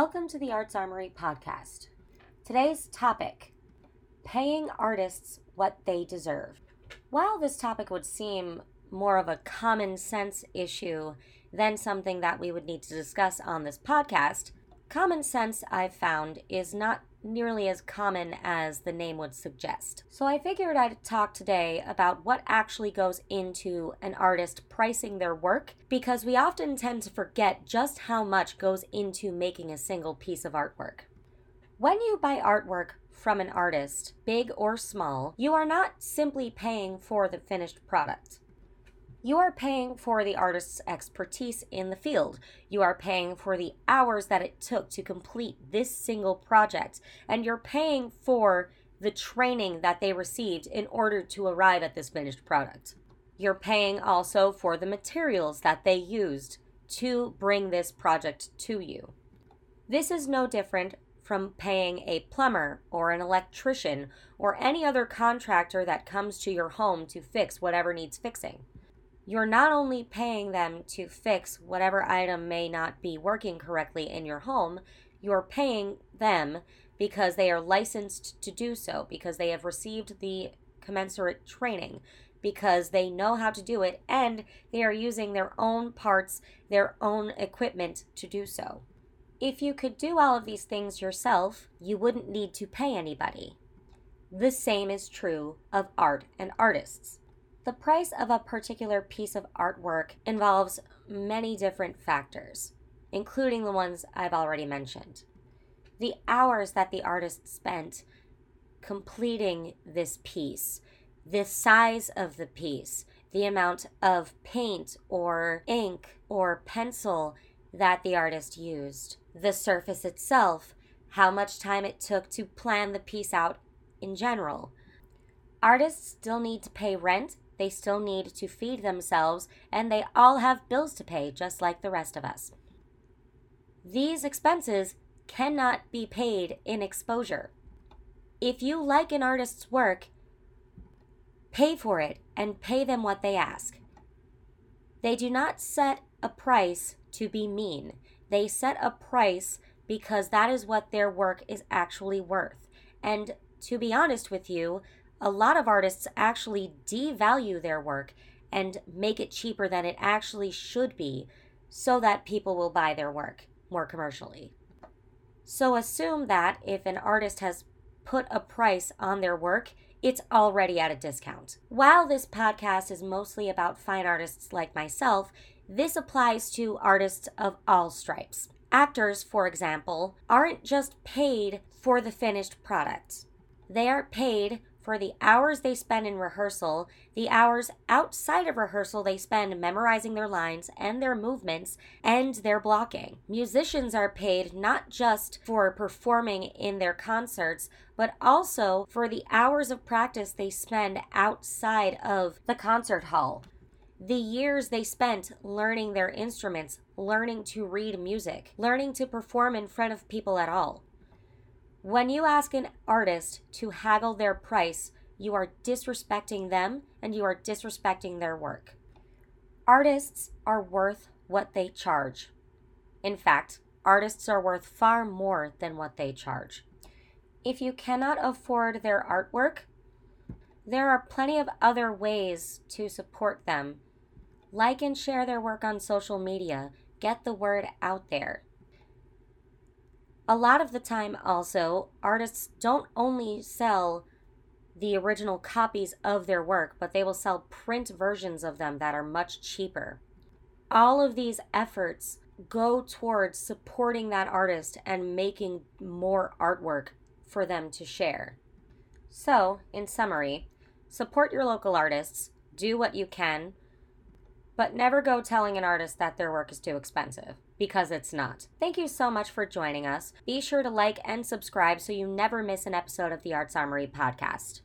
Welcome to the Arts Armory podcast. Today's topic paying artists what they deserve. While this topic would seem more of a common sense issue than something that we would need to discuss on this podcast, common sense I've found is not nearly as common as the name would suggest. So I figured I'd talk today about what actually goes into an artist pricing their work because we often tend to forget just how much goes into making a single piece of artwork. When you buy artwork from an artist, big or small, you are not simply paying for the finished product. You are paying for the artist's expertise in the field. You are paying for the hours that it took to complete this single project. And you're paying for the training that they received in order to arrive at this finished product. You're paying also for the materials that they used to bring this project to you. This is no different from paying a plumber or an electrician or any other contractor that comes to your home to fix whatever needs fixing you're not only paying them to fix whatever item may not be working correctly in your home, you're paying them because they are licensed to do so, because they have received the commensurate training, because they know how to do it, and they are using their own parts, their own equipment to do so. If you could do all of these things yourself, you wouldn't need to pay anybody. The same is true of art and artists. The price of a particular piece of artwork involves many different factors, including the ones I've already mentioned. The hours that the artist spent completing this piece, the size of the piece, the amount of paint or ink or pencil that the artist used, the surface itself, how much time it took to plan the piece out in general. Artists still need to pay rent they still need to feed themselves, and they all have bills to pay, just like the rest of us. These expenses cannot be paid in exposure. If you like an artist's work, pay for it and pay them what they ask. They do not set a price to be mean. They set a price because that is what their work is actually worth. And to be honest with you, a lot of artists actually devalue their work and make it cheaper than it actually should be so that people will buy their work more commercially. So assume that if an artist has put a price on their work, it's already at a discount. While this podcast is mostly about fine artists like myself, this applies to artists of all stripes. Actors, for example, aren't just paid for the finished product. They are paid for the hours they spend in rehearsal, the hours outside of rehearsal they spend memorizing their lines and their movements, and their blocking. Musicians are paid not just for performing in their concerts, but also for the hours of practice they spend outside of the concert hall. The years they spent learning their instruments, learning to read music, learning to perform in front of people at all. When you ask an artist to haggle their price, you are disrespecting them and you are disrespecting their work. Artists are worth what they charge. In fact, artists are worth far more than what they charge. If you cannot afford their artwork, there are plenty of other ways to support them. Like and share their work on social media, get the word out there. A lot of the time, also, artists don't only sell the original copies of their work, but they will sell print versions of them that are much cheaper. All of these efforts go towards supporting that artist and making more artwork for them to share. So, in summary, support your local artists, do what you can, but never go telling an artist that their work is too expensive because it's not. Thank you so much for joining us. Be sure to like and subscribe so you never miss an episode of the Arts Armory podcast.